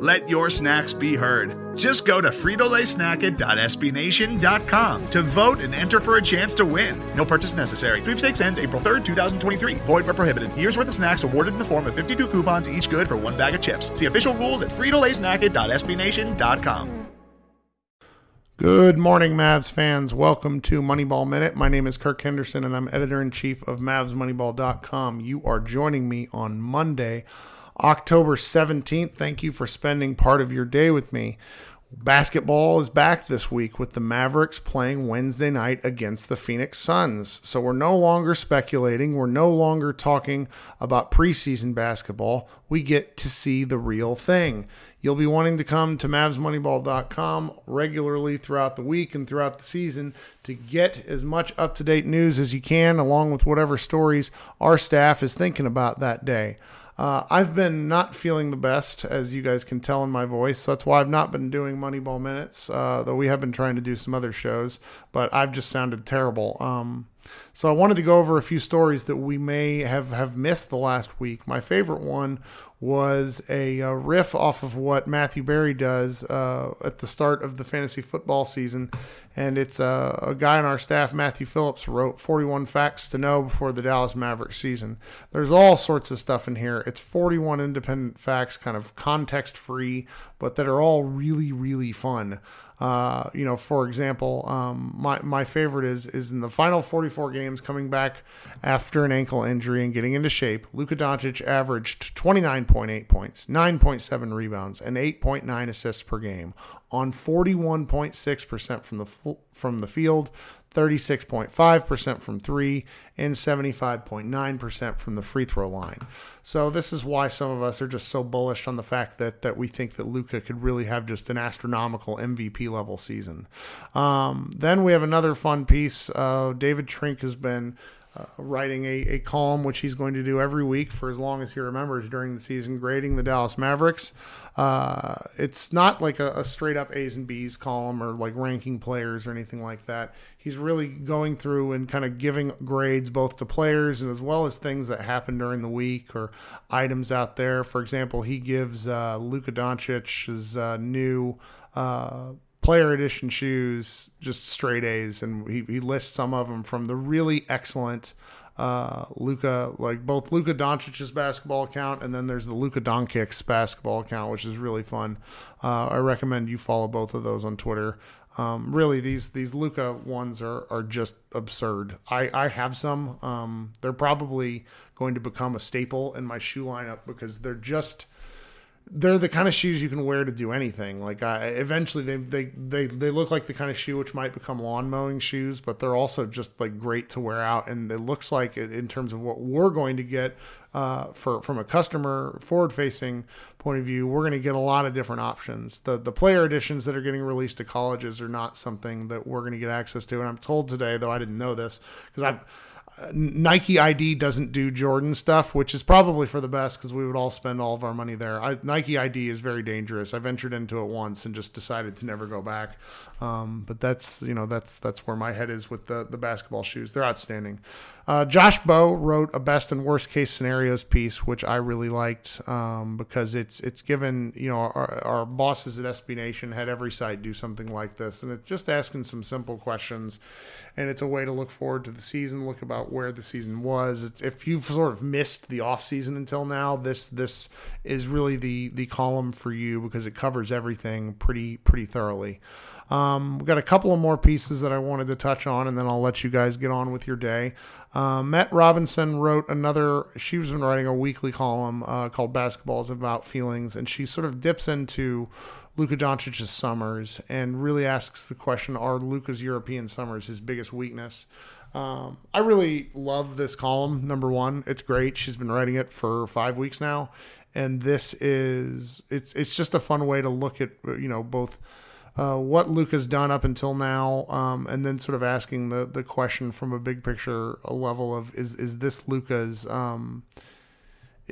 Let your snacks be heard. Just go to fritolaysnacket.sbnation.com to vote and enter for a chance to win. No purchase necessary. Sweepstakes ends April 3rd, 2023. Void where prohibited. Year's worth of snacks awarded in the form of 52 coupons, each good for one bag of chips. See official rules at fritolaysnacket.sbnation.com. Good morning, Mavs fans. Welcome to Moneyball Minute. My name is Kirk Henderson, and I'm editor in chief of MavsMoneyball.com. You are joining me on Monday, October 17th. Thank you for spending part of your day with me. Basketball is back this week with the Mavericks playing Wednesday night against the Phoenix Suns. So we're no longer speculating. We're no longer talking about preseason basketball. We get to see the real thing. You'll be wanting to come to MavsMoneyball.com regularly throughout the week and throughout the season to get as much up to date news as you can, along with whatever stories our staff is thinking about that day. Uh, I've been not feeling the best, as you guys can tell in my voice. So that's why I've not been doing Moneyball Minutes, uh, though we have been trying to do some other shows, but I've just sounded terrible. Um, so I wanted to go over a few stories that we may have, have missed the last week. My favorite one was a, a riff off of what Matthew Berry does uh, at the start of the fantasy football season. And it's uh, a guy on our staff, Matthew Phillips, wrote 41 Facts to Know Before the Dallas Mavericks Season. There's all sorts of stuff in here. It's 41 independent facts, kind of context free, but that are all really, really fun. Uh, you know, for example, um, my, my favorite is is in the final 44 games coming back after an ankle injury and getting into shape. Luka Doncic averaged 29.8 points, 9.7 rebounds, and 8.9 assists per game on 41.6% from the from the field, 36.5% from three, and 75.9% from the free throw line. So this is why some of us are just so bullish on the fact that that we think that Luka could really have just an astronomical MVP level season. Um, then we have another fun piece. Uh, David Trink has been uh, writing a, a column, which he's going to do every week for as long as he remembers during the season, grading the Dallas Mavericks. Uh, it's not like a, a, straight up A's and B's column or like ranking players or anything like that. He's really going through and kind of giving grades both to players and as well as things that happen during the week or items out there. For example, he gives uh, Luka Doncic's uh, new uh, player edition shoes, just straight A's, and he, he lists some of them from the really excellent uh, Luka, like both Luka Doncic's basketball account, and then there's the Luka Doncic's basketball account, which is really fun. Uh, I recommend you follow both of those on Twitter. Um, really, these these Luka ones are are just absurd. I I have some. Um, they're probably going to become a staple in my shoe lineup because they're just they're the kind of shoes you can wear to do anything. Like I, eventually they, they they they look like the kind of shoe which might become lawn mowing shoes, but they're also just like great to wear out. And it looks like in terms of what we're going to get uh, for from a customer forward facing point of view, we're going to get a lot of different options. The the player editions that are getting released to colleges are not something that we're going to get access to. And I'm told today, though I didn't know this because I've Nike ID doesn't do Jordan stuff, which is probably for the best because we would all spend all of our money there. I, Nike ID is very dangerous. I ventured into it once and just decided to never go back. Um, but that's you know that's that's where my head is with the the basketball shoes. They're outstanding. Uh, Josh Bowe wrote a best and worst case scenarios piece, which I really liked um, because it's it's given you know our, our, bosses at SB Nation had every site do something like this, and it's just asking some simple questions, and it's a way to look forward to the season, look about where the season was. It's, if you've sort of missed the off season until now, this this is really the the column for you because it covers everything pretty pretty thoroughly. Um, we've got a couple of more pieces that I wanted to touch on, and then I'll let you guys get on with your day. Uh, Met Robinson wrote another, she's been writing a weekly column uh, called Basketballs About Feelings, and she sort of dips into Luka Doncic's summers and really asks the question Are Luka's European summers his biggest weakness? Um, I really love this column. Number one, it's great. She's been writing it for five weeks now, and this is it's it's just a fun way to look at you know both uh, what Luka's done up until now, um, and then sort of asking the the question from a big picture level of is is this Luka's um,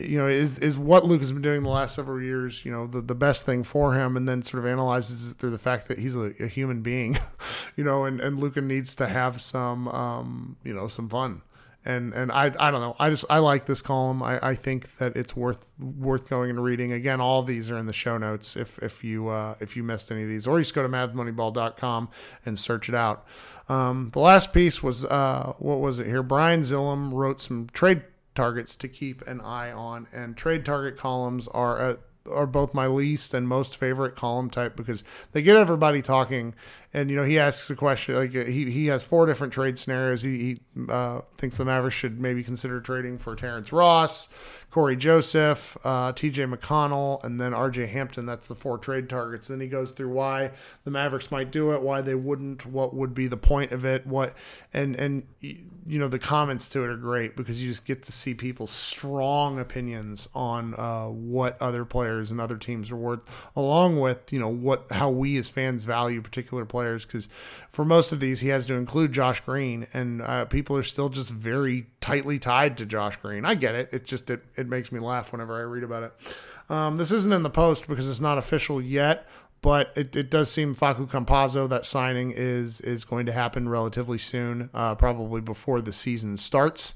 you know is is what Luka's been doing the last several years you know the, the best thing for him and then sort of analyzes it through the fact that he's a, a human being you know and and Luka needs to have some um, you know some fun and and I I don't know. I just I like this column. I, I think that it's worth worth going and reading. Again, all these are in the show notes if if you uh, if you missed any of these, or you just go to mavsmoneyball.com and search it out. Um, the last piece was uh, what was it here? Brian Zillum wrote some trade targets to keep an eye on, and trade target columns are a, are both my least and most favorite column type because they get everybody talking. And you know, he asks a question like he he has four different trade scenarios. He, he uh, thinks the Mavericks should maybe consider trading for Terrence Ross, Cory Joseph, uh, T.J. McConnell, and then R.J. Hampton. That's the four trade targets. Then he goes through why the Mavericks might do it, why they wouldn't, what would be the point of it, what and and you know the comments to it are great because you just get to see people's strong opinions on uh, what other players and other teams are worth, along with you know what how we as fans value particular players. Because for most of these, he has to include Josh Green, and uh, people are still just very tightly tied to Josh Green. I get it; it just it, it makes me laugh whenever I read about it. Um, this isn't in the post because it's not official yet but it, it does seem Facu Campazzo that signing is is going to happen relatively soon, uh, probably before the season starts.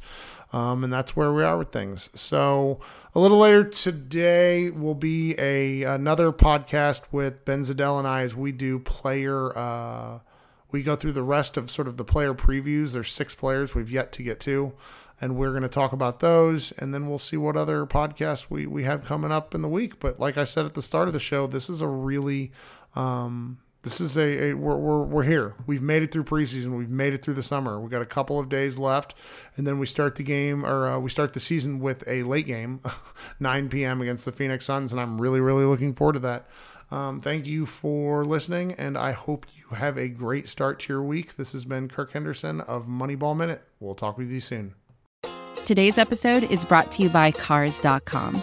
Um, and that's where we are with things. So a little later today will be a another podcast with Ben Zadell and I as we do player. Uh, we go through the rest of sort of the player previews. There's six players we've yet to get to and we're going to talk about those and then we'll see what other podcasts we, we have coming up in the week but like i said at the start of the show this is a really um, this is a, a we're, we're, we're here. We've made it through preseason. We've made it through the summer. We got a couple of days left and then we start the game or uh, we start the season with a late game 9 p.m against the phoenix suns and i'm really really looking forward to that. Um, thank you for listening and i hope you have a great start to your week. This has been kirk henderson of moneyball minute. We'll talk with you soon. Today's episode is brought to you by Cars.com.